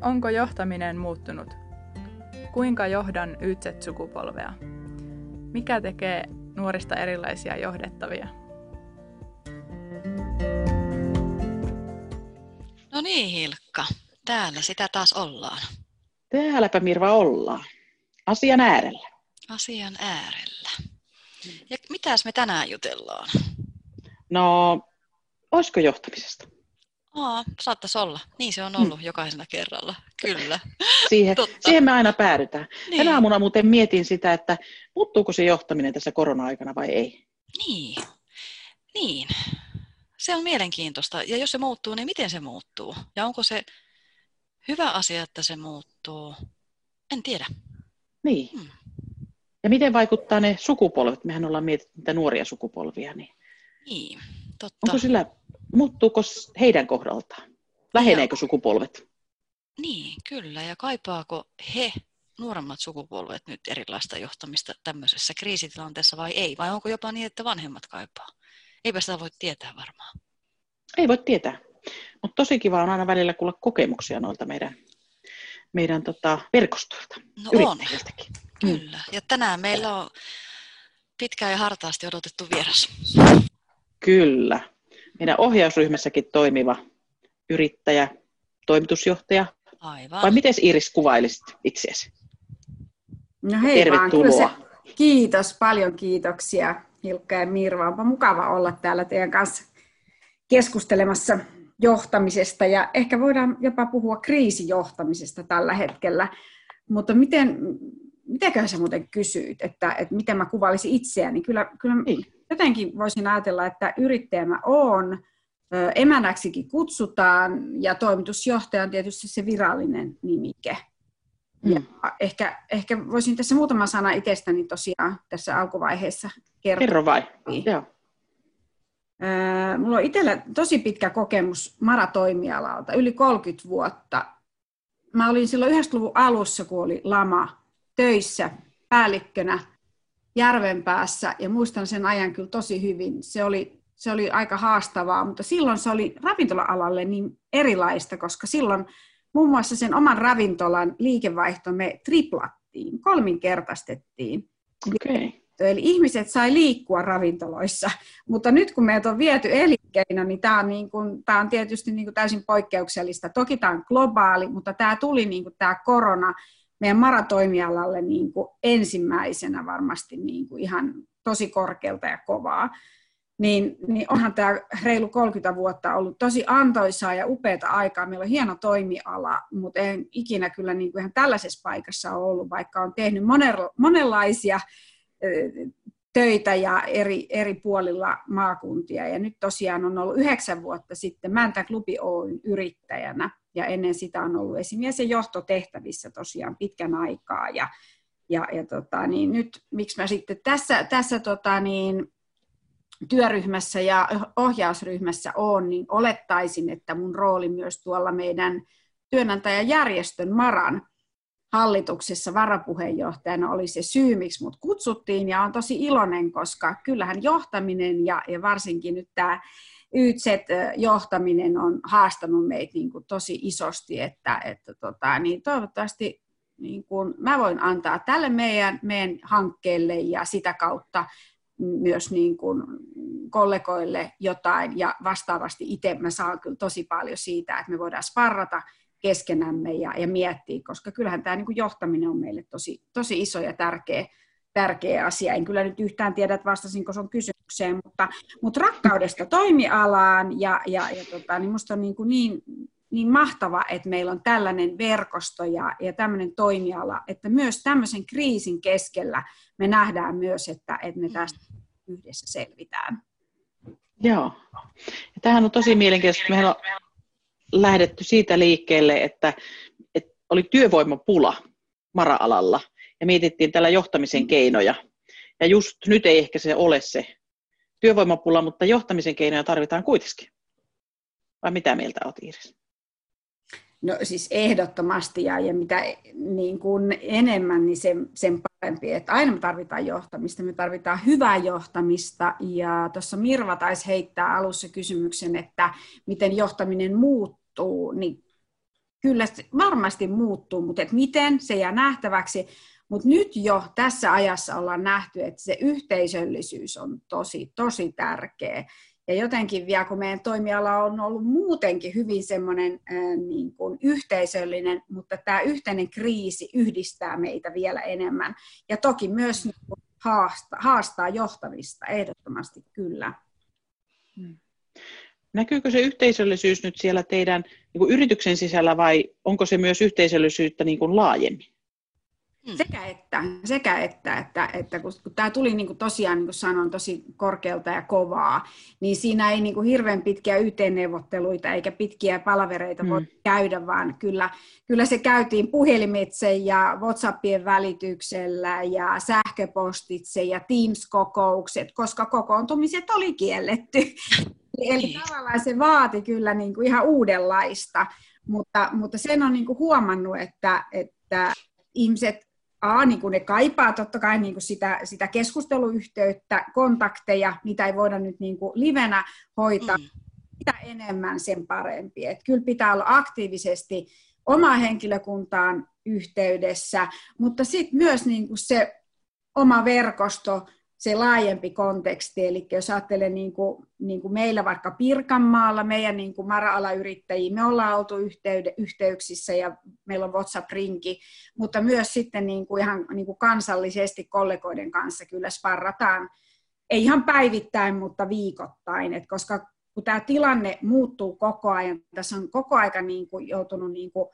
Onko johtaminen muuttunut? Kuinka johdan YZ-sukupolvea? Mikä tekee nuorista erilaisia johdettavia? No niin, Hilkka. Täällä sitä taas ollaan. Täälläpä Mirva ollaan. Asian äärellä. Asian äärellä. Ja mitäs me tänään jutellaan? No, olisiko johtamisesta? Aa, saattaisi olla. Niin se on ollut hmm. jokaisena kerralla. Kyllä. Siihen, siihen me aina päädytään. Niin. Tänä aamuna muuten mietin sitä, että muuttuuko se johtaminen tässä korona-aikana vai ei. Niin. Niin. Se on mielenkiintoista. Ja jos se muuttuu, niin miten se muuttuu? Ja onko se hyvä asia, että se muuttuu? En tiedä. Niin. Hmm. Ja miten vaikuttaa ne sukupolvet? Mehän ollaan mietitty niitä nuoria sukupolvia. Niin, niin totta. Onko sillä, muuttuuko heidän kohdaltaan? Läheneekö ja, sukupolvet? Niin, kyllä. Ja kaipaako he, nuoremmat sukupolvet, nyt erilaista johtamista tämmöisessä kriisitilanteessa vai ei? Vai onko jopa niin, että vanhemmat kaipaa? Eipä sitä voi tietää varmaan. Ei voi tietää. Mutta tosi kiva on aina välillä kuulla kokemuksia noilta meidän, meidän tota, verkostoilta. No on, kyllä. Ja tänään meillä on pitkään ja hartaasti odotettu vieras. Kyllä. Meidän ohjausryhmässäkin toimiva yrittäjä, toimitusjohtaja. Aivan. Vai miten Iris kuvailisit itseäsi? No hei Tervetuloa. Vaan, se, kiitos, paljon kiitoksia Hilkka ja Mirva. Onpa mukava olla täällä teidän kanssa keskustelemassa johtamisesta ja ehkä voidaan jopa puhua kriisijohtamisesta tällä hetkellä. Mutta miten, mitenköhän sä muuten kysyit, että, että miten mä kuvailisin itseäni? Kyllä, kyllä niin. Jotenkin voisin ajatella, että yrittäjä mä oon, emänäksikin kutsutaan ja toimitusjohtaja on tietysti se virallinen nimike. Mm. Ja ehkä, ehkä voisin tässä muutama sana itsestäni tosiaan tässä alkuvaiheessa kertoa. Kerro vai, joo. Mulla on itsellä tosi pitkä kokemus maratoimialalta, yli 30 vuotta. Mä olin silloin 90-luvun alussa, kun oli lama, töissä päällikkönä Järvenpäässä ja muistan sen ajan kyllä tosi hyvin. Se oli, se oli aika haastavaa, mutta silloin se oli ravintola-alalle niin erilaista, koska silloin muun muassa sen oman ravintolan liikevaihto me triplattiin, kolminkertaistettiin. Okay. Eli ihmiset sai liikkua ravintoloissa, mutta nyt kun meitä on viety elinkeino, niin tämä on, niin kuin, tämä on tietysti niin kuin täysin poikkeuksellista. Toki tämä on globaali, mutta tämä tuli niin kuin tämä korona meidän maratoimialalle niin kuin ensimmäisenä varmasti niin kuin ihan tosi korkealta ja kovaa. Niin, niin onhan tämä reilu 30 vuotta ollut tosi antoisaa ja upeata aikaa. Meillä on hieno toimiala, mutta en ikinä kyllä niin kuin ihan tällaisessa paikassa ollut, vaikka on tehnyt monenlaisia töitä ja eri, eri puolilla maakuntia. Ja nyt tosiaan on ollut yhdeksän vuotta sitten Mäntä Klubi Oyn yrittäjänä ja ennen sitä on ollut esimies ja johtotehtävissä tosiaan pitkän aikaa. Ja, ja, ja tota, niin nyt miksi mä sitten tässä, tässä tota, niin, työryhmässä ja ohjausryhmässä on, niin olettaisin, että mun rooli myös tuolla meidän työnantajajärjestön Maran hallituksessa varapuheenjohtajana oli se syy, miksi mut kutsuttiin, ja on tosi iloinen, koska kyllähän johtaminen ja, ja varsinkin nyt tämä YZ-johtaminen on haastanut meitä niin kuin tosi isosti, että, että tota, niin toivottavasti niin kuin mä voin antaa tälle meidän, meidän hankkeelle ja sitä kautta myös niin kuin kollegoille jotain ja vastaavasti itse mä saan kyllä tosi paljon siitä, että me voidaan sparrata keskenämme ja, ja miettiä, koska kyllähän tämä niin johtaminen on meille tosi, tosi iso ja tärkeä, tärkeä asia. En kyllä nyt yhtään tiedä, että vastasinko sun kysymykseen, mutta, mutta rakkaudesta toimialaan ja, ja, ja tota, niin musta on niin, kuin niin, niin mahtava, että meillä on tällainen verkosto ja, ja tämmöinen toimiala, että myös tämmöisen kriisin keskellä me nähdään myös, että, että me tästä yhdessä selvitään. Joo. Ja tämähän on tosi mielenkiintoista. Meillä on lähdetty siitä liikkeelle, että, että oli työvoimapula mara-alalla ja mietittiin tällä johtamisen keinoja. Ja just nyt ei ehkä se ole se työvoimapula, mutta johtamisen keinoja tarvitaan kuitenkin. Vai mitä mieltä olet Iiris? No siis ehdottomasti ja, ja mitä niin kuin enemmän, niin sen, sen parempi. Että aina me tarvitaan johtamista, me tarvitaan hyvää johtamista. Ja tuossa Mirva taisi heittää alussa kysymyksen, että miten johtaminen muuttuu. Niin kyllä se varmasti muuttuu, mutta et miten se jää nähtäväksi. Mutta nyt jo tässä ajassa ollaan nähty, että se yhteisöllisyys on tosi, tosi tärkeä. Ja jotenkin vielä, kun meidän toimiala on ollut muutenkin hyvin semmoinen niin kuin yhteisöllinen, mutta tämä yhteinen kriisi yhdistää meitä vielä enemmän. Ja toki myös niin kuin haastaa, haastaa johtamista, ehdottomasti kyllä. Hmm. Näkyykö se yhteisöllisyys nyt siellä teidän niin kuin yrityksen sisällä vai onko se myös yhteisöllisyyttä niin kuin laajemmin? Hmm. Sekä että, sekä että, että, että kun, kun tämä tuli niin kuin tosiaan, niin kuin sanoin, tosi korkealta ja kovaa, niin siinä ei niin kuin hirveän pitkiä YT-neuvotteluita eikä pitkiä palavereita mm. voi käydä, vaan kyllä, kyllä se käytiin puhelimitse ja WhatsAppien välityksellä ja sähköpostitse ja Teams-kokoukset, koska kokoontumiset oli kielletty. Eli niin. tavallaan se vaati kyllä niin kuin ihan uudenlaista, mutta, mutta sen on niin kuin huomannut, että, että ihmiset A, niin kuin ne kaipaa totta kai niin kuin sitä, sitä keskusteluyhteyttä, kontakteja, mitä ei voida nyt niin kuin livenä hoitaa, mm. mitä enemmän sen parempi. Et kyllä pitää olla aktiivisesti oma henkilökuntaan yhteydessä, mutta sitten myös niin kuin se oma verkosto, se laajempi konteksti, eli jos ajattelee niin kuin, niin kuin meillä vaikka Pirkanmaalla, meidän niin kuin mara-alayrittäjiä, me ollaan oltu yhteyde, yhteyksissä ja meillä on WhatsApp-rinki, mutta myös sitten niin kuin ihan niin kuin kansallisesti kollegoiden kanssa kyllä sparrataan, ei ihan päivittäin, mutta viikoittain, Et koska kun tämä tilanne muuttuu koko ajan, tässä on koko aika niin kuin joutunut niin kuin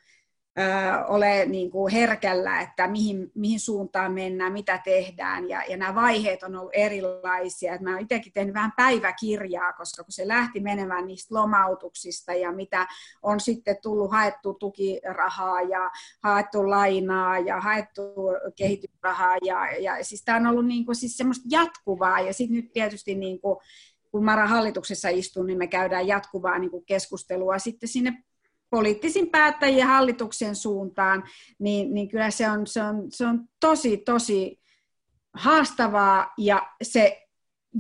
ole niin kuin herkällä, että mihin, mihin suuntaan mennään, mitä tehdään, ja, ja nämä vaiheet on ollut erilaisia. Että mä olen itsekin tehnyt vähän päiväkirjaa, koska kun se lähti menemään niistä lomautuksista, ja mitä on sitten tullut haettu tukirahaa, ja haettu lainaa, ja haettu kehitysrahaa, ja, ja siis tämä on ollut niin kuin, siis semmoista jatkuvaa, ja sitten nyt tietysti niin kuin, kun Mara hallituksessa istun, niin me käydään jatkuvaa niin kuin keskustelua sitten sinne poliittisin päättäjien hallituksen suuntaan, niin, niin kyllä se on, se, on, se on tosi, tosi haastavaa ja se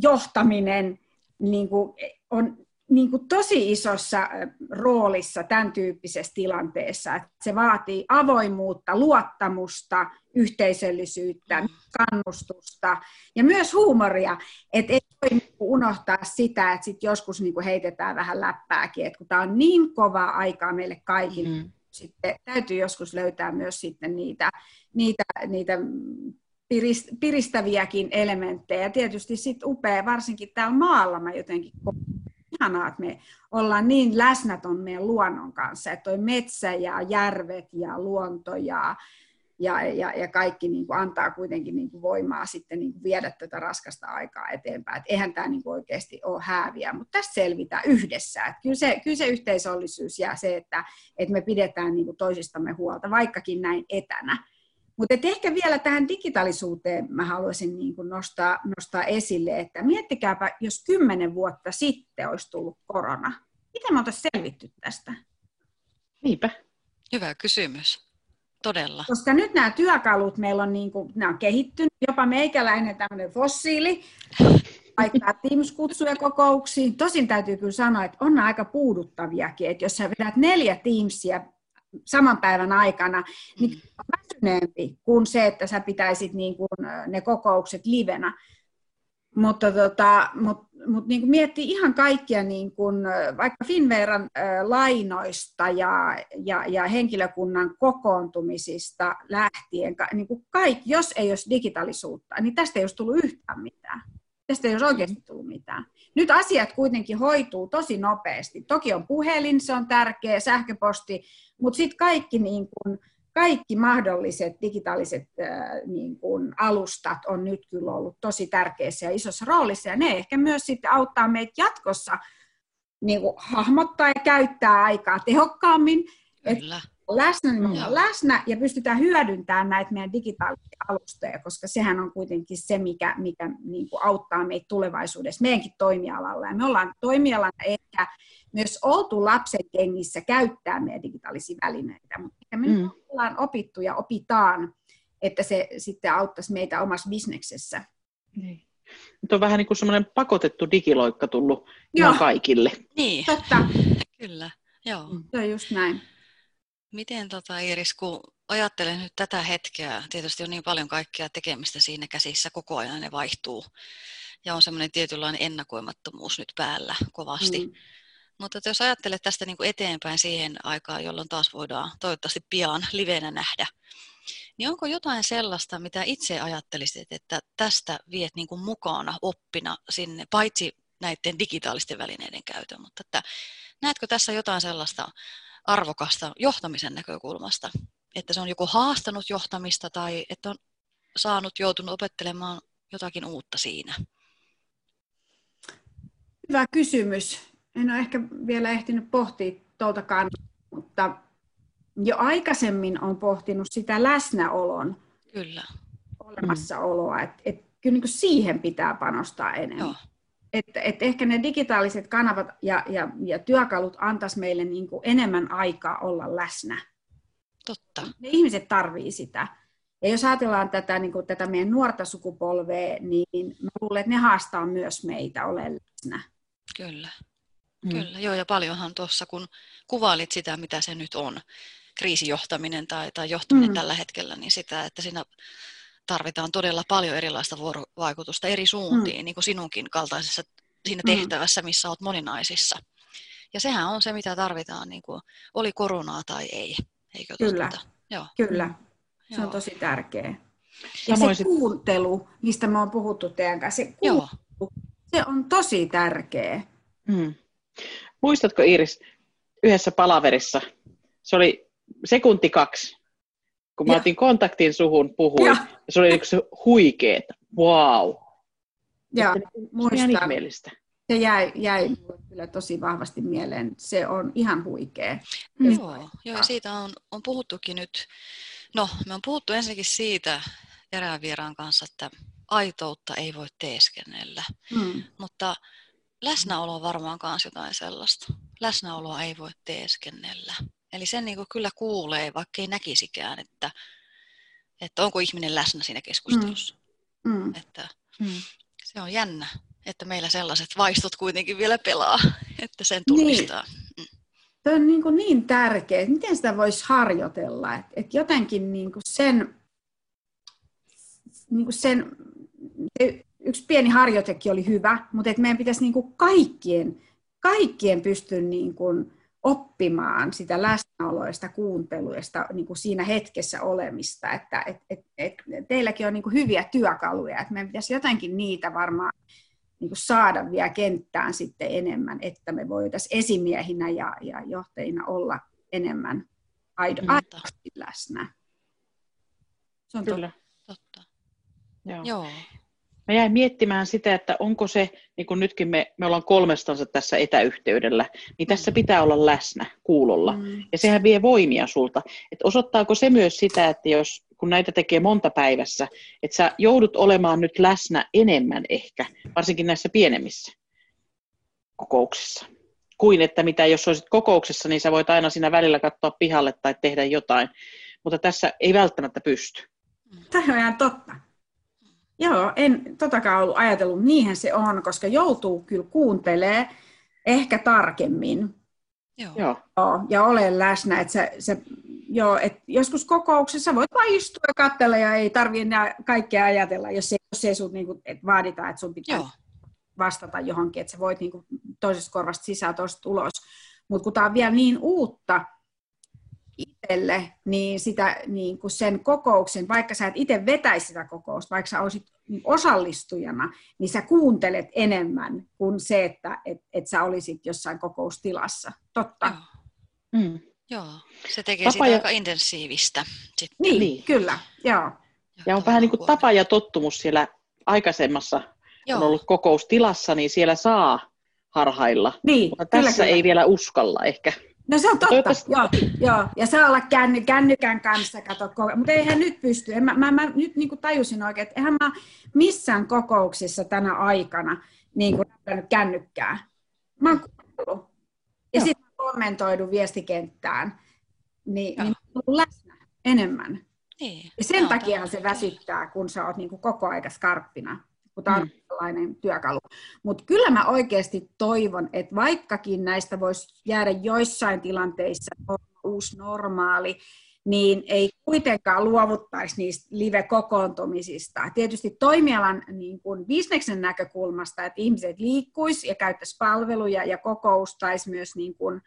johtaminen niin kuin on niin kuin tosi isossa roolissa tämän tyyppisessä tilanteessa. Että se vaatii avoimuutta, luottamusta, yhteisöllisyyttä, mm. kannustusta ja myös huumoria. Että ei voi niinku unohtaa sitä, että sit joskus niin kuin heitetään vähän läppääkin, että kun tämä on niin kovaa aikaa meille kaikille, mm. sitten täytyy joskus löytää myös sitten niitä, niitä, niitä piristäviäkin elementtejä. Tietysti sitten upea, varsinkin täällä maalla mä jotenkin ihanaa, että me ollaan niin läsnä tuon meidän luonnon kanssa, että toi metsä ja järvet ja luonto ja, ja, ja, ja kaikki niin kuin antaa kuitenkin niin kuin voimaa sitten niin kuin viedä tätä raskasta aikaa eteenpäin. Et eihän tämä niin kuin oikeasti ole hääviä, mutta tästä selvitään yhdessä. Et kyllä, se, kyllä se yhteisöllisyys ja se, että, että me pidetään niin kuin toisistamme huolta, vaikkakin näin etänä. Mutta ehkä vielä tähän digitaalisuuteen mä haluaisin niin kuin nostaa, nostaa esille, että miettikääpä, jos kymmenen vuotta sitten olisi tullut korona. Miten me oltaisiin selvitty tästä? Niinpä. Hyvä kysymys. Todella. Koska nyt nämä työkalut meillä on, niin kuin, nämä on kehittynyt, jopa meikäläinen tämmöinen fossiili, aikaa Teams-kutsuja kokouksiin. Tosin täytyy kyllä sanoa, että on aika puuduttaviakin, että jos sä vedät neljä Teamsia saman päivän aikana, niin mm. on väsyneempi kuin se, että sä pitäisit niin kuin ne kokoukset livenä. Mutta tota, mut, mut niin kuin miettii ihan kaikkia niin kuin, vaikka Finveran äh, lainoista ja, ja, ja henkilökunnan kokoontumisista lähtien, niin kuin kaikki, jos ei olisi digitaalisuutta, niin tästä ei olisi tullut yhtään mitään. Tästä ei olisi oikeasti tullut mitään. Nyt asiat kuitenkin hoituu tosi nopeasti. Toki on puhelin, se on tärkeä, sähköposti, mutta sitten kaikki, niin kaikki mahdolliset digitaaliset niin kun, alustat on nyt kyllä ollut tosi tärkeässä ja isossa roolissa. Ja ne ehkä myös sitten auttaa meitä jatkossa niin kun, hahmottaa ja käyttää aikaa tehokkaammin. Kyllä. Et läsnä, niin me ollaan läsnä ja pystytään hyödyntämään näitä meidän digitaalisia alustoja, koska sehän on kuitenkin se, mikä, mikä niin kuin auttaa meitä tulevaisuudessa meidänkin toimialalla. Ja me ollaan toimialana ehkä myös oltu lapsen kengissä käyttää meidän digitaalisia välineitä, mutta me mm. ollaan opittu ja opitaan, että se sitten auttaisi meitä omassa bisneksessä. Niin. Nyt on vähän niin kuin semmoinen pakotettu digiloikka tullut Joo. ihan kaikille. Niin, Totta. Kyllä, Joo. Se on just näin. Miten tota, Iris, kun ajattelen nyt tätä hetkeä, tietysti on niin paljon kaikkea tekemistä siinä käsissä, koko ajan ne vaihtuu ja on semmoinen tietynlainen ennakoimattomuus nyt päällä kovasti. Mm. Mutta jos ajattelet tästä niin kuin eteenpäin siihen aikaan, jolloin taas voidaan toivottavasti pian livenä nähdä, niin onko jotain sellaista, mitä itse ajattelisit, että tästä viet niin kuin mukana oppina sinne, paitsi näiden digitaalisten välineiden käytön, mutta että näetkö tässä jotain sellaista arvokasta johtamisen näkökulmasta, että se on joko haastanut johtamista tai että on saanut, joutunut opettelemaan jotakin uutta siinä? Hyvä kysymys. En ole ehkä vielä ehtinyt pohtia tuoltakaan, mutta jo aikaisemmin on pohtinut sitä läsnäolon Kyllä. olemassaoloa, että et, kyllä niin siihen pitää panostaa enemmän. Joo. Et, et ehkä ne digitaaliset kanavat ja, ja, ja työkalut antaisi meille niin kuin enemmän aikaa olla läsnä. Totta. Ne ihmiset tarvii sitä. Ja jos ajatellaan tätä, niin kuin tätä meidän nuorta sukupolvea, niin mä luulen, että ne haastaa myös meitä olemaan läsnä. Kyllä. Mm. Kyllä, joo, ja paljonhan tuossa, kun kuvailit sitä, mitä se nyt on, kriisijohtaminen tai, tai johtaminen mm. tällä hetkellä, niin sitä, että siinä tarvitaan todella paljon erilaista vuorovaikutusta eri suuntiin, mm. niin kuin sinunkin kaltaisessa siinä mm. tehtävässä, missä olet moninaisissa. Ja sehän on se, mitä tarvitaan, niin kuin, oli koronaa tai ei. Eikö Kyllä, Joo. Kyllä. se Joo. on tosi tärkeä. Ja Samoin se kuuntelu, mistä me on puhuttu teidän kanssa, se, kuuntelu, Joo. se on tosi tärkeä. Mm. Muistatko Iris, yhdessä palaverissa, se oli sekunti kaksi, kun mä ja. otin kontaktin suhun, puhuin, ja. ja se oli yksi huikeet, wow. Ja, muistan. ihmeellistä. Se jäi, jäi kyllä tosi vahvasti mieleen. Se on ihan huikea. Mm. Joo, joo, ja siitä on, on puhuttukin nyt. No, me on puhuttu ensinnäkin siitä erään vieraan kanssa, että aitoutta ei voi teeskennellä. Mm. Mutta läsnäolo on varmaan myös jotain sellaista. Läsnäoloa ei voi teeskennellä. Eli sen niin kyllä kuulee, vaikka ei näkisikään, että, että onko ihminen läsnä siinä keskustelussa. Mm. Mm. Että mm. Se on jännä, että meillä sellaiset vaistot kuitenkin vielä pelaa, että sen tunnistaa. Niin. Mm. Tämä on niin, kuin niin tärkeä, miten sitä voisi harjoitella, että, että jotenkin niin kuin sen, niin kuin sen, yksi pieni harjoitekin oli hyvä, mutta että meidän pitäisi niin kuin kaikkien, kaikkien pystyä niin kuin oppimaan sitä läsnäoloista kuunteluista niin kuin siinä hetkessä olemista, että et, et, et, teilläkin on niin kuin hyviä työkaluja, että meidän pitäisi jotenkin niitä varmaan niin kuin saada vielä kenttään sitten enemmän, että me voitaisiin esimiehinä ja, ja johtajina olla enemmän aidosti läsnä. Se on Kyllä. totta. Joo. Joo. Mä jäin miettimään sitä, että onko se, niin kuin nytkin me, me ollaan kolmestansa tässä etäyhteydellä, niin tässä mm. pitää olla läsnä, kuulolla. Mm. Ja sehän vie voimia sulta. Et osoittaako se myös sitä, että jos kun näitä tekee monta päivässä, että sä joudut olemaan nyt läsnä enemmän ehkä, varsinkin näissä pienemmissä kokouksissa, kuin että mitä jos olisit kokouksessa, niin sä voit aina siinä välillä katsoa pihalle tai tehdä jotain, mutta tässä ei välttämättä pysty. Tämä on ihan totta. Joo, en totakaan ollut ajatellut, niinhän se on, koska joutuu kyllä kuuntelee ehkä tarkemmin. Joo. Joo. Ja ole läsnä, että se, se joo, et joskus kokouksessa voit vain istua ja katsella ja ei tarvitse enää kaikkea ajatella, jos ei, jos ei sut niinku, et vaadita, että sun pitää joo. vastata johonkin, että sä voit niinku toisesta korvasta sisään, toisesta ulos. Mutta kun tämä on vielä niin uutta, itselle, niin, sitä, niin kuin sen kokouksen, vaikka sä et itse vetäisi sitä kokousta, vaikka sä olisit osallistujana, niin sä kuuntelet enemmän kuin se, että et, et sä olisit jossain kokoustilassa. Totta. Joo, mm. Joo. se tekee tapa sitä ja... aika intensiivistä. Sitten. Niin, niin, kyllä. Joo. Ja on vähän niin kuin tapa ja tottumus siellä aikaisemmassa, Joo. on ollut kokoustilassa, niin siellä saa harhailla. Niin, Mutta tässä kyllä, kyllä. ei vielä uskalla ehkä. No se on totta, joo, joo. Ja saa olla känny, kännykän kanssa, kato, mutta eihän nyt pysty. En mä, mä, mä nyt niin kuin tajusin oikein, että eihän mä missään kokouksessa tänä aikana niin kuin kännykkää. Mä oon kuullut. Ja sitten kommentoidun viestikenttään, niin, niin on läsnä enemmän. Niin. Ja sen takia se väsyttää, kun sä oot niin kuin koko aika skarppina kun on mm. Tällainen työkalu. Mutta kyllä mä oikeasti toivon, että vaikkakin näistä voisi jäädä joissain tilanteissa uusi normaali, niin ei kuitenkaan luovuttaisi niistä live-kokoontumisista. Tietysti toimialan niin kuin bisneksen näkökulmasta, että ihmiset liikkuisi ja käyttäisi palveluja ja kokoustaisi myös niin kuin,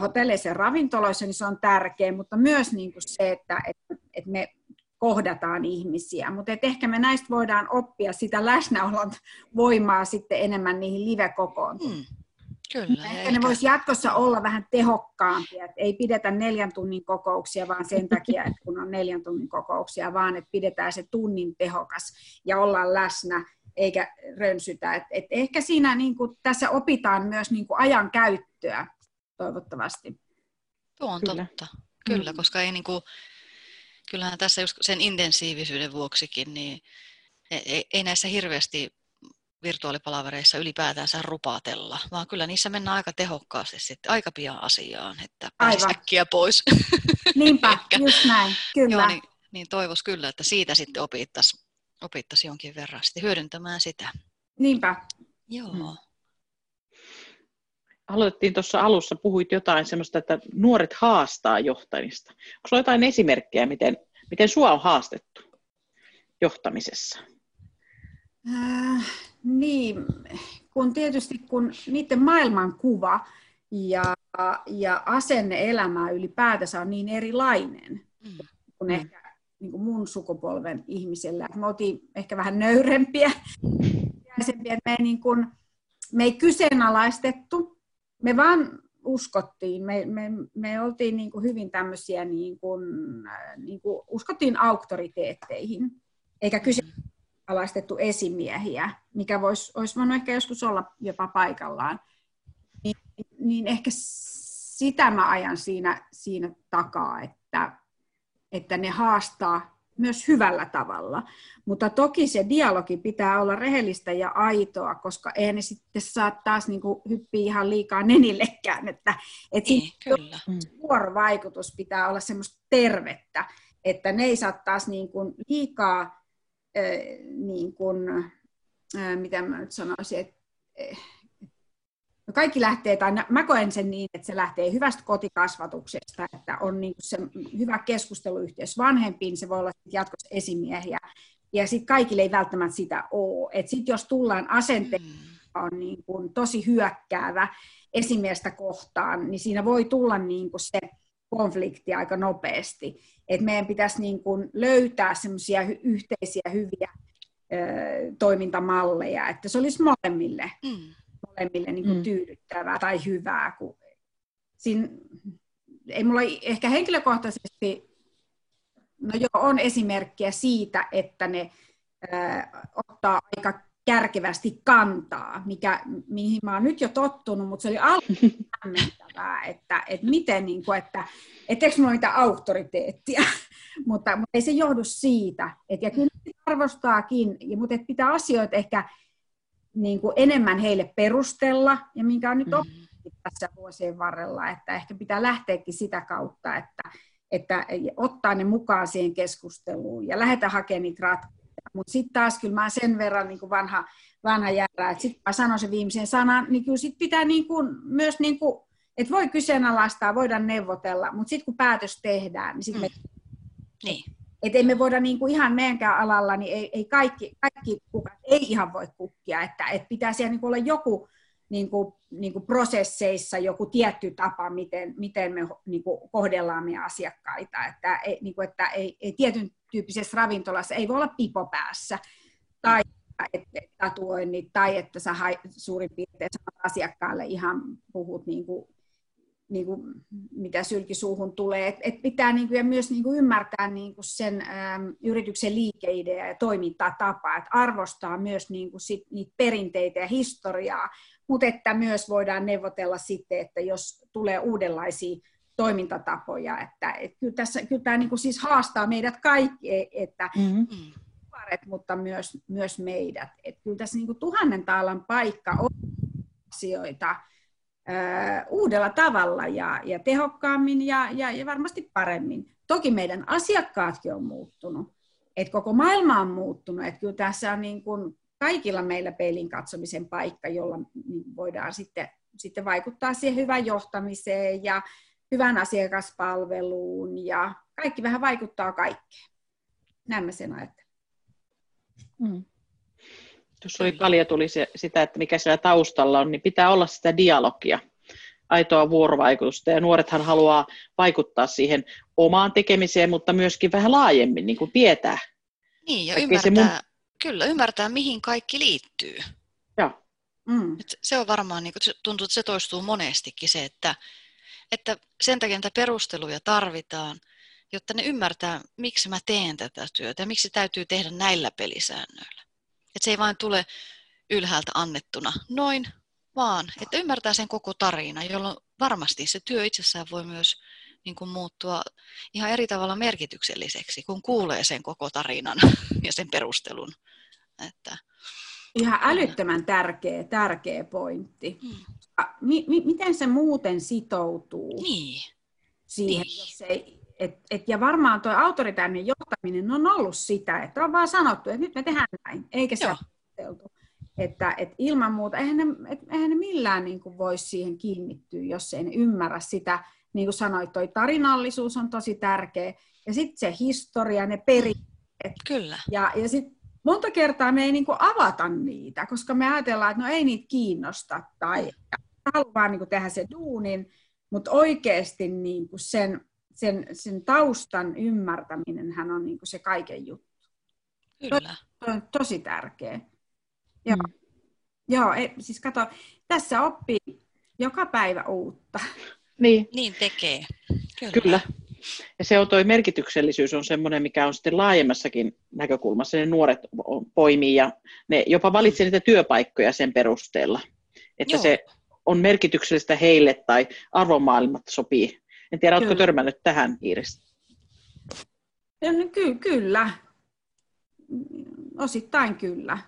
hotelleissa ja ravintoloissa, niin se on tärkeä, mutta myös niin kuin se, että, että, että me kohdataan ihmisiä. Mutta ehkä me näistä voidaan oppia sitä läsnäolon voimaa sitten enemmän niihin live-kokoontumisiin. Hmm. Kyllä. Ehkä, ehkä ne voisi jatkossa olla vähän tehokkaampia, että ei pidetä neljän tunnin kokouksia vaan sen takia, että kun on neljän tunnin kokouksia, vaan että pidetään se tunnin tehokas ja ollaan läsnä eikä rönsytä. Et, et ehkä siinä niin kuin, tässä opitaan myös niin kuin ajan käyttöä toivottavasti. Tuo on Kyllä. totta. Kyllä, mm. koska ei niin kuin, kyllähän tässä just sen intensiivisyyden vuoksikin, niin ei, ei näissä hirveästi virtuaalipalavereissa ylipäätänsä rupatella, vaan kyllä niissä mennään aika tehokkaasti sitten, aika pian asiaan, että pääsisi äkkiä pois. Niinpä, just näin, kyllä. Joo, niin, niin toivoisi kyllä, että siitä sitten opittaisiin opittais jonkin verran sitten hyödyntämään sitä. Niinpä. Joo. Hmm. Aloitettiin tuossa alussa, puhuit jotain sellaista, että nuoret haastaa johtajista. Onko jotain esimerkkejä, miten, miten sua on haastettu johtamisessa? Äh, niin, kun tietysti kun niiden maailmankuva ja, ja asenne elämää ylipäätänsä on niin erilainen mm. kuin mm. ehkä niin kuin mun sukupolven ihmisellä. Me oltiin ehkä vähän nöyrempiä, että me ei, niin kuin, me ei kyseenalaistettu, me vaan uskottiin, me, me, me oltiin niin kuin hyvin tämmöisiä, niin kuin, niin kuin, uskottiin auktoriteetteihin, eikä kyse mm. alaistettu esimiehiä, mikä voisi, olisi voinut ehkä joskus olla jopa paikallaan, niin, niin ehkä sitä mä ajan siinä, siinä takaa, että, että ne haastaa myös hyvällä tavalla. Mutta toki se dialogi pitää olla rehellistä ja aitoa, koska eihän ne sitten saa taas niin hyppiä ihan liikaa nenillekään. Että, että ei, kyllä. vuorovaikutus pitää olla semmoista tervettä, että ne ei saa taas niin kuin liikaa niin kuin, mitä mä nyt sanoisin, että no kaikki lähtee, tai mä koen sen niin, että se lähtee hyvästä kotikasvatuksesta, että on niin se hyvä keskusteluyhteys vanhempiin, se voi olla jatkossa esimiehiä, ja sitten kaikille ei välttämättä sitä ole. Että sitten jos tullaan asenteella, mm. on niin kuin tosi hyökkäävä esimiestä kohtaan, niin siinä voi tulla niin kuin se konflikti aika nopeasti. Et meidän pitäisi niin kuin löytää semmoisia yhteisiä hyviä ö, toimintamalleja, että se olisi molemmille, mm. Molemmille niin kuin mm. tyydyttävää tai hyvää. Kun siinä, ei mulla ehkä henkilökohtaisesti, no joo, on esimerkkiä siitä, että ne ö, ottaa aika kärkevästi kantaa, mikä, mihin mä oon nyt jo tottunut, mutta se oli hämmentävää, että, että miten, niin kuin, että etteikö mulla mitään auktoriteettia, mutta, mutta ei se johdu siitä, että, ja kyllä arvostaakin, mutta että pitää asioita ehkä niin kuin enemmän heille perustella, ja minkä on nyt mm. oppinut tässä vuosien varrella, että ehkä pitää lähteäkin sitä kautta, että, että ottaa ne mukaan siihen keskusteluun ja lähdetä hakemaan niitä ratkaisuja mutta sitten taas kyllä mä sen verran niin kuin vanha, vanha jäärä, että sitten mä sanon sen viimeisen sanan, niin kyllä sit pitää niin kuin, myös, niin kuin, että voi kyseenalaistaa, voidaan neuvotella, mutta sitten kun päätös tehdään, niin sitten me... Mm. Niin. Että ei me voida niin kuin ihan meidänkään alalla, niin ei, ei kaikki, kaikki kukat ei ihan voi kukkia, että, että pitää siellä niin kuin olla joku niin kuin, niin kuin prosesseissa joku tietty tapa, miten, miten me niin kuin kohdellaan meidän asiakkaita. Että, niin kuin, että ei, ei tietyn tyyppisessä ravintolassa ei voi olla pipo päässä, tai että tatuoinnit, tai että sä hai, suurin piirtein asiakkaalle ihan puhut niin kuin, niin kuin, mitä sylkisuuhun tulee. Et, et pitää niin kuin, ja myös niin kuin ymmärtää niin kuin sen äm, yrityksen liikeidea ja toimintatapaa, että arvostaa myös niin kuin sit, niitä perinteitä ja historiaa, mutta että myös voidaan neuvotella sitten, että jos tulee uudenlaisia toimintatapoja, että, että kyllä, tässä, kyllä tämä niin kuin siis haastaa meidät kaikki, että mm-hmm. mutta myös, myös meidät. Että kyllä tässä niin kuin tuhannen taalan paikka on asioita uudella tavalla ja, ja tehokkaammin ja, ja, ja varmasti paremmin. Toki meidän asiakkaatkin on muuttunut, että koko maailma on muuttunut, että kyllä tässä on niin kuin kaikilla meillä peilin katsomisen paikka, jolla niin voidaan sitten, sitten vaikuttaa siihen hyvään johtamiseen ja, hyvän asiakaspalveluun ja kaikki vähän vaikuttaa kaikkeen. Näin mä sen ajattelen. Mm. Tuossa oli paljon tuli se, sitä, että mikä siellä taustalla on, niin pitää olla sitä dialogia, aitoa vuorovaikutusta. Ja nuorethan haluaa vaikuttaa siihen omaan tekemiseen, mutta myöskin vähän laajemmin, niin kuin tietää. Niin, ja ymmärtää, mun... kyllä, ymmärtää, mihin kaikki liittyy. Joo. Mm. Et se on varmaan, niin kuin, tuntuu, että se toistuu monestikin se, että, että sen takia niitä perusteluja tarvitaan, jotta ne ymmärtää, miksi mä teen tätä työtä ja miksi täytyy tehdä näillä pelisäännöillä. Että se ei vain tule ylhäältä annettuna noin, vaan että ymmärtää sen koko tarina, jolloin varmasti se työ itsessään voi myös niin kuin muuttua ihan eri tavalla merkitykselliseksi, kun kuulee sen koko tarinan ja sen perustelun. Että, Ihan älyttömän tärkeä, tärkeä pointti. Hmm. Mi- mi- miten se muuten sitoutuu niin. siihen, niin. jos ei, et, et, ja varmaan tuo autoritaarinen johtaminen on ollut sitä, että on vaan sanottu, että nyt me tehdään näin, eikä se ole että, et ilman muuta, eihän ne, et, eihän ne millään niin kuin voisi siihen kiinnittyä, jos ei ne ymmärrä sitä, niin kuin sanoit, toi tarinallisuus on tosi tärkeä, ja sitten se historia, ne perinteet. Kyllä. Ja, ja sitten monta kertaa me ei niin kuin avata niitä, koska me ajatellaan, että no ei niitä kiinnosta, tai haluaa vaan niin kuin tehdä se duunin, mutta oikeasti niin kuin sen, sen, sen taustan ymmärtäminen hän on niin kuin se kaiken juttu. Kyllä. To, to, tosi tärkeä. Joo, mm. Joo ei, siis kato, tässä oppii joka päivä uutta. Niin, niin tekee. Kyllä. Kyllä. Ja se on toi merkityksellisyys on semmoinen, mikä on sitten laajemmassakin näkökulmassa. Ne nuoret poimii ja ne jopa valitsee niitä työpaikkoja sen perusteella. Että Joo. se on merkityksellistä heille tai arvomaailmat sopii. En tiedä, oletko törmännyt tähän, Iiris? No, ky- kyllä. Osittain kyllä.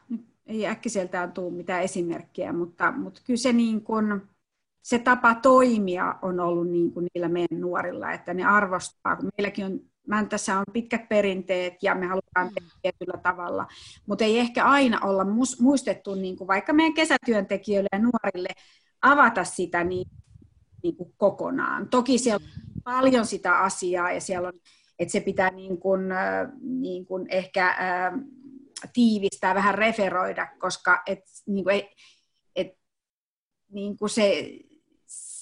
Ei äkkiseltään tule mitään esimerkkejä, mutta, mutta kyllä se, niin kuin, se tapa toimia on ollut niin kuin niillä meidän nuorilla, että ne arvostaa, kun meilläkin on Mäntässä on pitkät perinteet ja me halutaan mm. tehdä tietyllä tavalla, mutta ei ehkä aina olla muistettu niin kuin vaikka meidän kesätyöntekijöille ja nuorille avata sitä niin, niin kuin kokonaan. Toki siellä on paljon sitä asiaa ja siellä on, että se pitää niin kuin, niin kuin ehkä tiivistää, vähän referoida, koska et, niin kuin, et, niin kuin se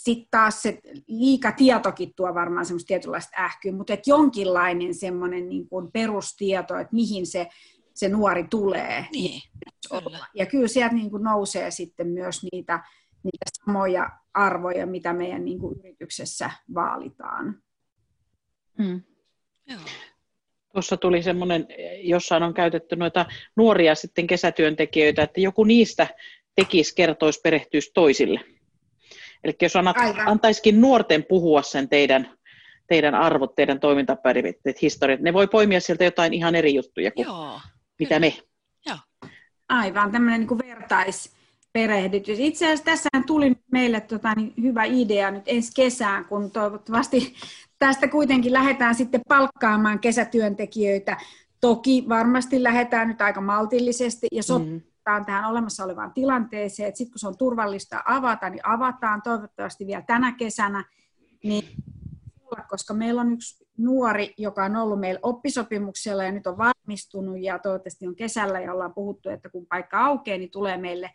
sitten taas se liika tietokin tuo varmaan semmoista tietynlaista ähkyä, mutta et jonkinlainen semmoinen niin kuin perustieto, että mihin se, se nuori tulee. Niin, kyllä. Ja kyllä sieltä niin kuin nousee sitten myös niitä, niitä samoja arvoja, mitä meidän niin kuin yrityksessä vaalitaan. Mm. Joo. Tuossa tuli semmoinen, jossain on käytetty noita nuoria sitten kesätyöntekijöitä, että joku niistä tekisi, kertoisi, perehtyisi toisille. Eli jos annat, antaisikin nuorten puhua sen teidän, teidän arvot, teidän toimintaperimitteet, historiat, ne voi poimia sieltä jotain ihan eri juttuja kuin Joo, mitä kyllä. me. Joo. Aivan, tämmöinen niin vertaisperehdytys. Itse asiassa tässä tuli meille tota, niin hyvä idea nyt ensi kesään, kun toivottavasti tästä kuitenkin lähdetään sitten palkkaamaan kesätyöntekijöitä. Toki varmasti lähdetään nyt aika maltillisesti ja sopitaan mm. tähän olemassa olevaan tilanteeseen, että sitten kun se on turvallista avata, niin avataan toivottavasti vielä tänä kesänä, niin koska meillä on yksi nuori, joka on ollut meillä oppisopimuksella ja nyt on valmistunut ja toivottavasti on kesällä ja ollaan puhuttu, että kun paikka aukeaa, niin tulee meille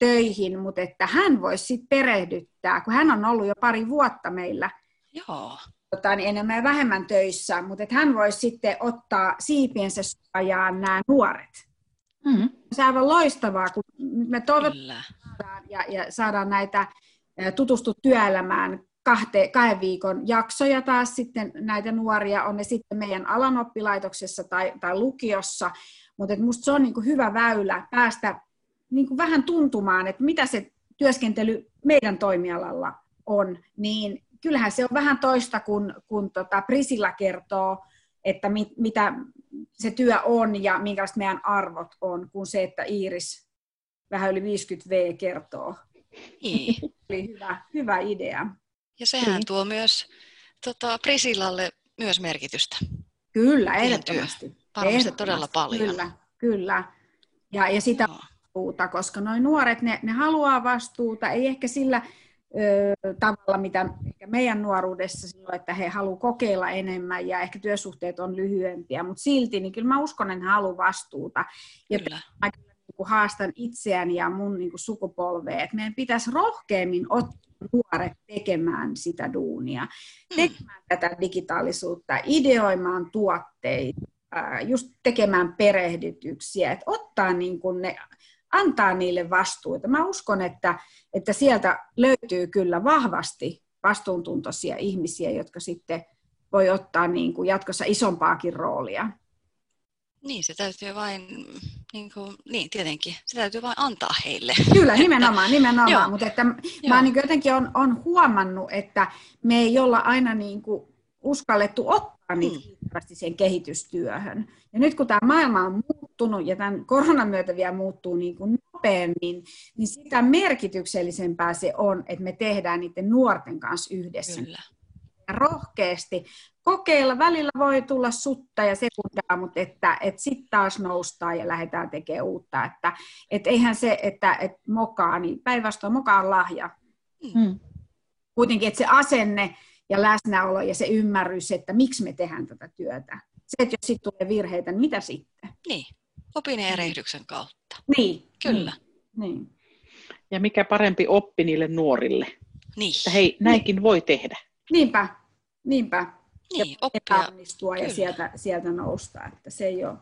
töihin, mutta että hän voisi sitten perehdyttää, kun hän on ollut jo pari vuotta meillä. Joo. Tota, niin enemmän ja vähemmän töissä, mutta että hän voisi sitten ottaa siipiensä suojaan nämä nuoret. Mm-hmm. Se on aivan loistavaa, kun me toivotaan ja, ja saadaan näitä tutustu työelämään kahte, kahden viikon jaksoja taas sitten näitä nuoria, on ne sitten meidän alan oppilaitoksessa tai, tai lukiossa, mutta minusta se on niin kuin hyvä väylä päästä niin kuin vähän tuntumaan, että mitä se työskentely meidän toimialalla on, niin kyllähän se on vähän toista, kun, kun tota Prisilla kertoo, että mit, mitä se työ on ja minkälaiset meidän arvot on, kuin se, että Iiris vähän yli 50V kertoo. Niin. Oli hyvä, hyvä idea. Ja sehän niin. tuo myös tota, Prisillalle myös merkitystä. Kyllä, ehdottomasti. Varmasti todella paljon. Kyllä, kyllä. Ja, ja sitä vastuuta, koska noin nuoret, ne, ne haluaa vastuuta, ei ehkä sillä tavalla, mitä ehkä meidän nuoruudessa silloin, että he haluavat kokeilla enemmän ja ehkä työsuhteet on lyhyempiä, mutta silti, niin kyllä mä uskon, että he haluavat vastuuta. Ja kyllä. mä niin haastan itseäni ja mun niin kuin sukupolvea, että meidän pitäisi rohkeammin ottaa nuoret tekemään sitä duunia, hmm. tekemään tätä digitaalisuutta, ideoimaan tuotteita, just tekemään perehdytyksiä, että ottaa niin kuin ne antaa niille vastuuta. Mä uskon, että, että sieltä löytyy kyllä vahvasti vastuuntuntoisia ihmisiä, jotka sitten voi ottaa niin kuin jatkossa isompaakin roolia. Niin, se täytyy vain, niin, kuin, niin tietenkin, se täytyy vain antaa heille. Kyllä, nimenomaan, nimenomaan. mutta että mä niin jotenkin on, on huomannut, että me ei olla aina niin kuin uskallettu ottaa niitä mm. siihen kehitystyöhön. Ja nyt kun tämä maailma on muuttunut ja tämän koronan myötä vielä muuttuu niin kuin nopeammin, niin sitä merkityksellisempää se on, että me tehdään niiden nuorten kanssa yhdessä. Kyllä. Ja rohkeasti kokeilla. Välillä voi tulla sutta ja sekundaa, mutta että, että sitten taas noustaan ja lähdetään tekemään uutta. Että, että eihän se, että, että mokaa, niin päinvastoin mokaa on lahja. Mm. Kuitenkin, että se asenne, ja läsnäolo ja se ymmärrys, että miksi me tehdään tätä työtä. Se, että jos sitten tulee virheitä, niin mitä sitten? Niin, opin ja erehdyksen kautta. Niin. Kyllä. Niin. niin. Ja mikä parempi oppi niille nuorille. Niin. Että hei, näinkin niin. voi tehdä. Niinpä, niinpä. Niin, oppia. Onnistua ja sieltä, sieltä nousta, että se ei ole,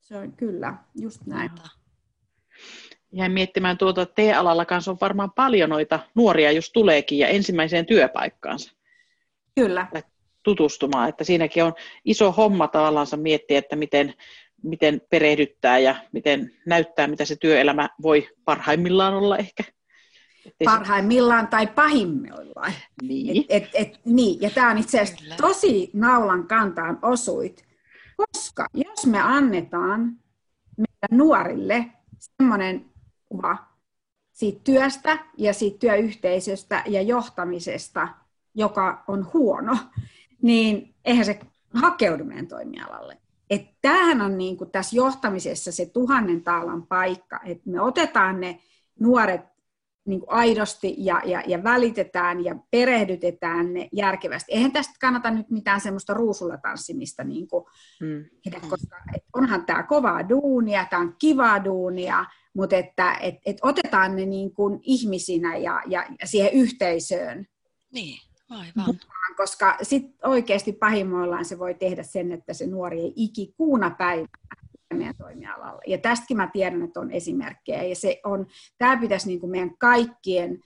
se on kyllä, just näin. Jäin miettimään tuota, että T-alalla kanssa on varmaan paljon noita nuoria, jos tuleekin, ja ensimmäiseen työpaikkaansa. Kyllä. tutustumaan. Että siinäkin on iso homma tavallaan miettiä, että miten, miten perehdyttää ja miten näyttää, mitä se työelämä voi parhaimmillaan olla ehkä. Parhaimmillaan tai pahimmillaan. Niin. Et, et, et, niin. Ja tämä on itse asiassa tosi naulan kantaan osuit, koska jos me annetaan meidän nuorille semmoinen kuva siitä työstä ja siitä työyhteisöstä ja johtamisesta, joka on huono, niin eihän se hakeudu meidän toimialalle. Että tämähän on niin kuin tässä johtamisessa se tuhannen taalan paikka, että me otetaan ne nuoret niin kuin aidosti ja, ja, ja välitetään ja perehdytetään ne järkevästi. Eihän tästä kannata nyt mitään semmoista ruusulla tanssimista, niin kuin, mm. koska onhan tämä kovaa duunia, tämä on kivaa duunia, mutta että et, et otetaan ne niin kuin ihmisinä ja, ja siihen yhteisöön. Niin. Aivan. Koska sit oikeasti pahimmoillaan se voi tehdä sen, että se nuori ei iki kuuna päivänä meidän toimialalla. Ja tästäkin mä tiedän, että on esimerkkejä. Ja se on, tämä pitäisi niin kuin meidän kaikkien,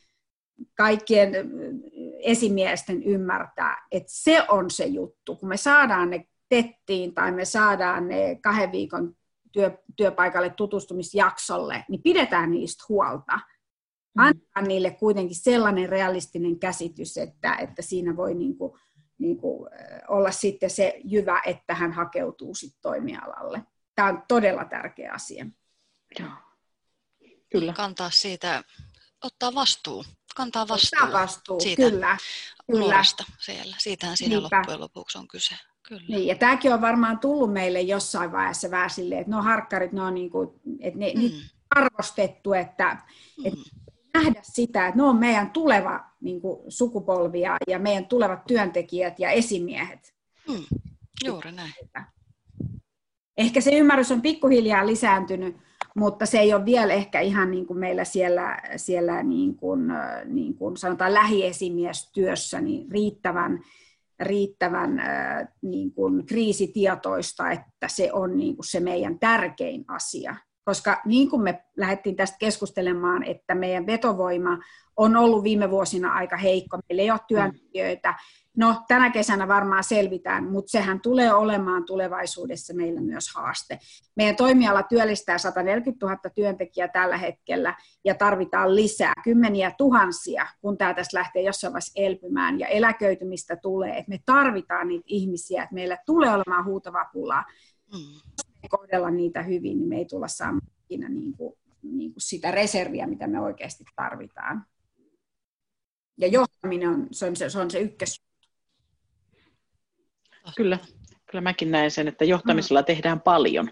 kaikkien esimiesten ymmärtää, että se on se juttu. Kun me saadaan ne tettiin tai me saadaan ne kahden viikon työ, työpaikalle tutustumisjaksolle, niin pidetään niistä huolta. Antaa niille kuitenkin sellainen realistinen käsitys, että, että siinä voi niin kuin, niin kuin olla sitten se jyvä, että hän hakeutuu sitten toimialalle. Tämä on todella tärkeä asia. Joo. Kyllä. Kantaa siitä, ottaa vastuu. Kantaa vastuu, ottaa vastuu siitä kyllä, kyllä. siellä. Siitähän siinä Niinpä. loppujen lopuksi on kyse. Kyllä. Niin, ja tämäkin on varmaan tullut meille jossain vaiheessa vähän silleen, että no harkkarit, ne on niin kuin, että ne, mm. arvostettu, että, mm. että nähdä sitä, että ne on meidän tuleva niin kuin, sukupolvi ja, ja meidän tulevat työntekijät ja esimiehet. Hmm, juuri näin. Ehkä se ymmärrys on pikkuhiljaa lisääntynyt, mutta se ei ole vielä ehkä ihan niin kuin meillä siellä, siellä niin kuin, niin kuin sanotaan lähiesimiestyössä niin riittävän, riittävän niin kuin kriisitietoista, että se on niin kuin se meidän tärkein asia koska niin kuin me lähdettiin tästä keskustelemaan, että meidän vetovoima on ollut viime vuosina aika heikko, meillä ei ole työntekijöitä, no tänä kesänä varmaan selvitään, mutta sehän tulee olemaan tulevaisuudessa meillä myös haaste. Meidän toimiala työllistää 140 000 työntekijää tällä hetkellä ja tarvitaan lisää kymmeniä tuhansia, kun tämä tästä lähtee jossain vaiheessa elpymään ja eläköitymistä tulee, että me tarvitaan niitä ihmisiä, että meillä tulee olemaan huutava pula. Mm kohdella niitä hyvin, niin me ei tulla saamaan niin kuin, niin kuin sitä reserviä, mitä me oikeasti tarvitaan. Ja johtaminen on se, on se, se, on se ykkös. Kyllä, kyllä mäkin näen sen, että johtamisella mm. tehdään paljon.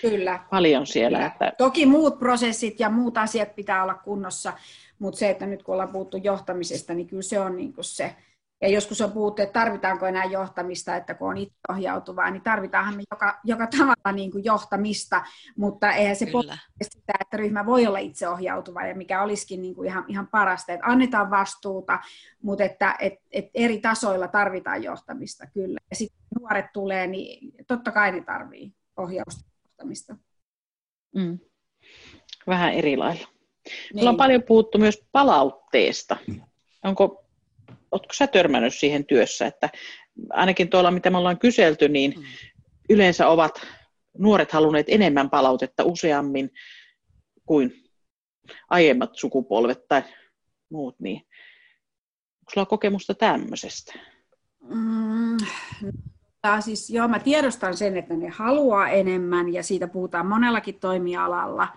Kyllä. Paljon siellä. Kyllä. Että... Toki muut prosessit ja muut asiat pitää olla kunnossa, mutta se, että nyt kun ollaan puhuttu johtamisesta, niin kyllä se on niin kuin se, ja joskus on puhuttu, että tarvitaanko enää johtamista, että kun on itseohjautuvaa, niin tarvitaanhan me joka, joka tavalla niin kuin johtamista, mutta eihän se Kyllä. sitä, että ryhmä voi olla itseohjautuva ja mikä olisikin niin kuin ihan, ihan parasta, että annetaan vastuuta, mutta että et, et eri tasoilla tarvitaan johtamista kyllä. Ja sitten nuoret tulee, niin totta kai ne tarvii ohjausta johtamista. Mm. Vähän eri lailla. Niin. Meillä on paljon puhuttu myös palautteesta. Onko oletko sä törmännyt siihen työssä, että ainakin tuolla, mitä me ollaan kyselty, niin mm. yleensä ovat nuoret halunneet enemmän palautetta useammin kuin aiemmat sukupolvet tai muut, niin onko sulla kokemusta tämmöisestä? Mm, siis, joo, mä tiedostan sen, että ne haluaa enemmän ja siitä puhutaan monellakin toimialalla,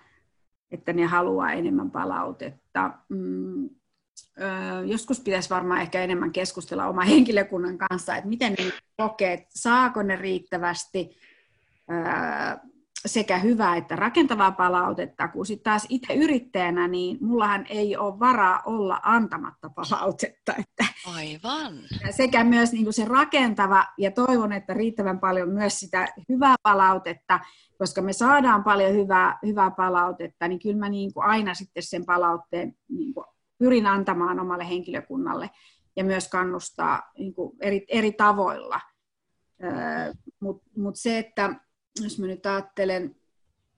että ne haluaa enemmän palautetta. Mm, joskus pitäisi varmaan ehkä enemmän keskustella oma henkilökunnan kanssa, että miten ne kokee, saako ne riittävästi sekä hyvää että rakentavaa palautetta, kun sitten taas itse yrittäjänä, niin mullahan ei ole varaa olla antamatta palautetta. Että Aivan. Sekä myös niin kuin se rakentava, ja toivon, että riittävän paljon myös sitä hyvää palautetta, koska me saadaan paljon hyvää, hyvää palautetta, niin kyllä mä niin kuin aina sitten sen palautteen niin kuin pyrin antamaan omalle henkilökunnalle ja myös kannustaa niin kuin eri, eri tavoilla. Mutta mut se, että jos mä nyt ajattelen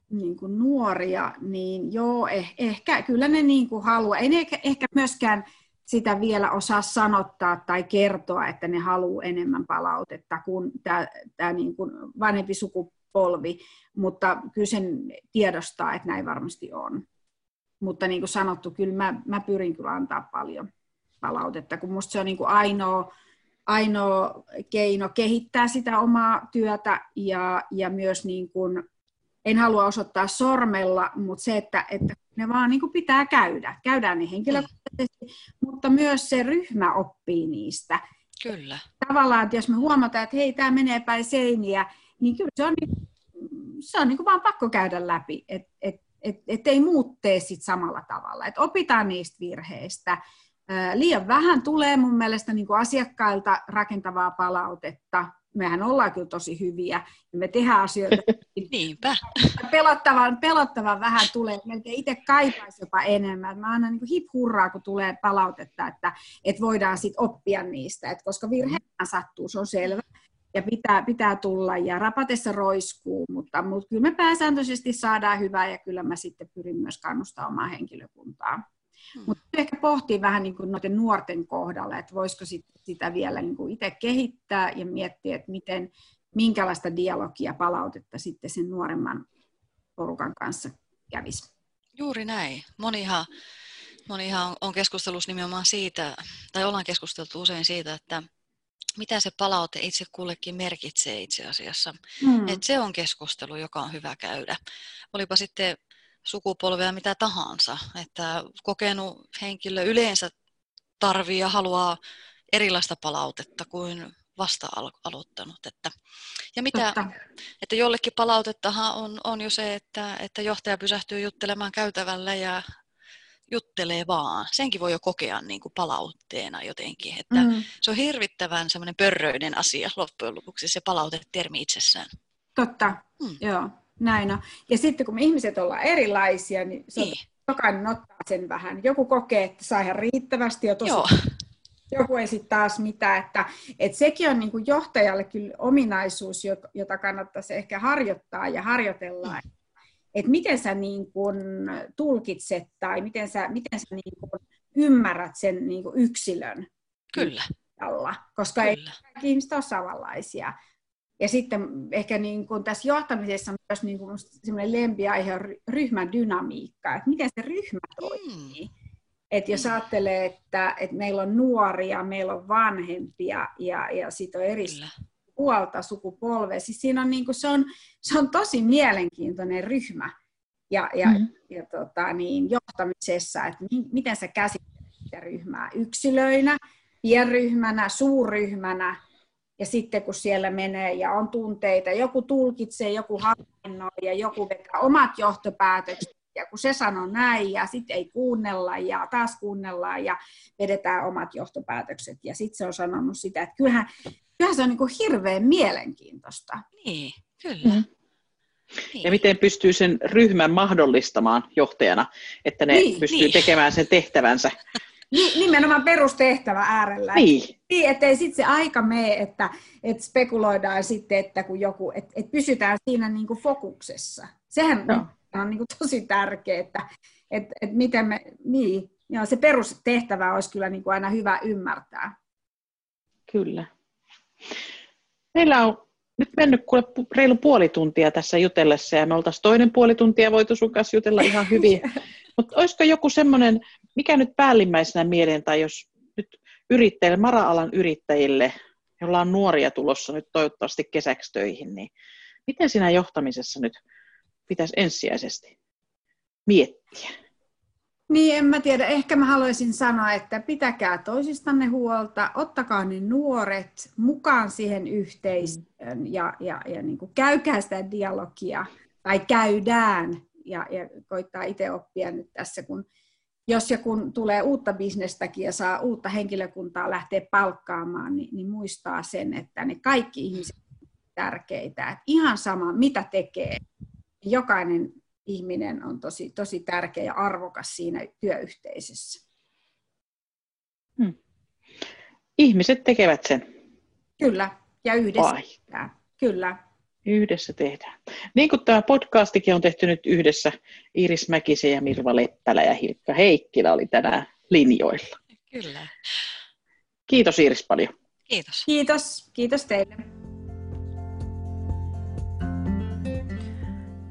niin kuin nuoria, niin joo, eh, ehkä kyllä ne niin kuin haluaa. En ehkä, ehkä myöskään sitä vielä osaa sanottaa tai kertoa, että ne haluaa enemmän palautetta kuin tämä, niin vanhempi sukupolvi, mutta kyllä sen tiedostaa, että näin varmasti on mutta niin kuin sanottu, kyllä mä, mä pyrin kyllä antaa paljon palautetta, kun musta se on niin kuin ainoa, ainoa keino kehittää sitä omaa työtä ja, ja myös niin kuin, en halua osoittaa sormella, mutta se, että, että ne vaan niin kuin pitää käydä. Käydään ne henkilökohtaisesti, mutta myös se ryhmä oppii niistä. Kyllä. Tavallaan, että jos me huomataan, että hei, tämä menee päin seiniä, niin kyllä se on, niin, se on niin kuin vaan pakko käydä läpi. Et, et et ei muut tee sit samalla tavalla. Et opitaan niistä virheistä. Liian vähän tulee mun mielestä niin kuin asiakkailta rakentavaa palautetta. Mehän ollaan kyllä tosi hyviä ja me tehdään asioita. Niinpä. Pelottavan, pelottavan vähän tulee. Melkein itse kaipaisi jopa enemmän. Mä annan niin hip hurraa, kun tulee palautetta, että, että voidaan sitten oppia niistä. Et koska virheitä sattuu, se on selvä ja pitää, pitää tulla ja rapatessa roiskuu, mutta, mutta kyllä me pääsääntöisesti saadaan hyvää ja kyllä mä sitten pyrin myös kannustaa omaa henkilökuntaa. Hmm. Mutta ehkä pohtii vähän niin kuin noiden nuorten kohdalla, että voisiko sit, sitä vielä niin kuin itse kehittää ja miettiä, että miten, minkälaista dialogia palautetta sitten sen nuoremman porukan kanssa kävisi. Juuri näin. Monihan, monihan on keskustelussa nimenomaan siitä, tai ollaan keskusteltu usein siitä, että mitä se palaute itse kullekin merkitsee itse asiassa. Mm. Et se on keskustelu, joka on hyvä käydä. Olipa sitten sukupolvea mitä tahansa, että kokenut henkilö yleensä tarvii ja haluaa erilaista palautetta kuin vasta aloittanut. Että, ja mitä, että jollekin palautettahan on, on jo se, että, että johtaja pysähtyy juttelemaan käytävällä ja juttelee vaan. Senkin voi jo kokea niin kuin palautteena jotenkin. Että mm. Se on hirvittävän semmoinen pörröinen asia loppujen lopuksi, se palautetermi itsessään. Totta, mm. joo, näin on. Ja sitten kun me ihmiset ollaan erilaisia, niin, se niin. jokainen ottaa sen vähän. Joku kokee, että saa ihan riittävästi ja tosi Joo. joku ei sitten taas mitään. Että, että sekin on niin kuin johtajalle kyllä ominaisuus, jota kannattaisi ehkä harjoittaa ja harjoitella. Mm että miten sä niin kun tulkitset tai miten sä, miten sä niin kun ymmärrät sen niin kun yksilön. Kyllä. Alla, koska Kyllä. ei kaikki ihmiset ole samanlaisia. Ja sitten ehkä niin kun tässä johtamisessa on myös niin kun semmoinen lempiaihe on ryhmän dynamiikka, että miten se ryhmä toimii. Mm. Että jos ajattelee, että, että meillä on nuoria, meillä on vanhempia ja, ja sitten on eri puolta sukupolvea. Siis siinä on, niin kuin, se, on, se on tosi mielenkiintoinen ryhmä ja, ja, mm-hmm. ja tota, niin, johtamisessa, että mi, miten sä käsittelet sitä ryhmää yksilöinä, pienryhmänä, suurryhmänä, ja sitten kun siellä menee ja on tunteita, joku tulkitsee, joku havainnoi ja joku vetää omat johtopäätökset, ja kun se sanoo näin ja sitten ei kuunnella ja taas kuunnellaan ja vedetään omat johtopäätökset ja sitten se on sanonut sitä, että kyllähän, kyllähän se on niin kuin hirveän mielenkiintoista. Niin, kyllä. Mm. Niin. Ja miten pystyy sen ryhmän mahdollistamaan johtajana, että ne niin, pystyy niin. tekemään sen tehtävänsä. Nimenomaan perustehtävä äärellä. Niin. niin ettei sitten se aika mene, että, että spekuloidaan sitten, että kun joku, että, että pysytään siinä niin kuin fokuksessa. Sehän no. on niin kuin tosi tärkeää, että, että, että miten me, niin, ja se perustehtävä olisi kyllä niin kuin aina hyvä ymmärtää. Kyllä. Meillä on nyt mennyt kuule reilu puoli tuntia tässä jutellessa ja me oltaisiin toinen puoli tuntia voitu sun kanssa jutella ihan hyvin. Mutta olisiko joku semmoinen, mikä nyt päällimmäisenä mieleen, tai jos nyt yrittäjille, mara-alan yrittäjille, joilla on nuoria tulossa nyt toivottavasti kesäksi töihin, niin miten siinä johtamisessa nyt pitäisi ensisijaisesti miettiä? Niin, en mä tiedä. Ehkä mä haluaisin sanoa, että pitäkää toisistanne huolta, ottakaa ne nuoret mukaan siihen yhteisöön ja, ja, ja niin kuin käykää sitä dialogia tai käydään ja, ja koittaa itse oppia nyt tässä, kun jos ja kun tulee uutta bisnestäkin ja saa uutta henkilökuntaa lähteä palkkaamaan, niin, niin muistaa sen, että ne kaikki ihmiset ovat tärkeitä. Että ihan sama, mitä tekee, jokainen ihminen on tosi, tosi tärkeä ja arvokas siinä työyhteisössä. Hmm. Ihmiset tekevät sen. Kyllä, ja yhdessä tehdään. Kyllä. Yhdessä tehdään. Niin kuin tämä podcastikin on tehty nyt yhdessä, Iris Mäkisen ja Mirva Leppälä ja Hilkka Heikkilä oli tänään linjoilla. Kyllä. Kiitos Iris paljon. Kiitos. Kiitos. Kiitos teille.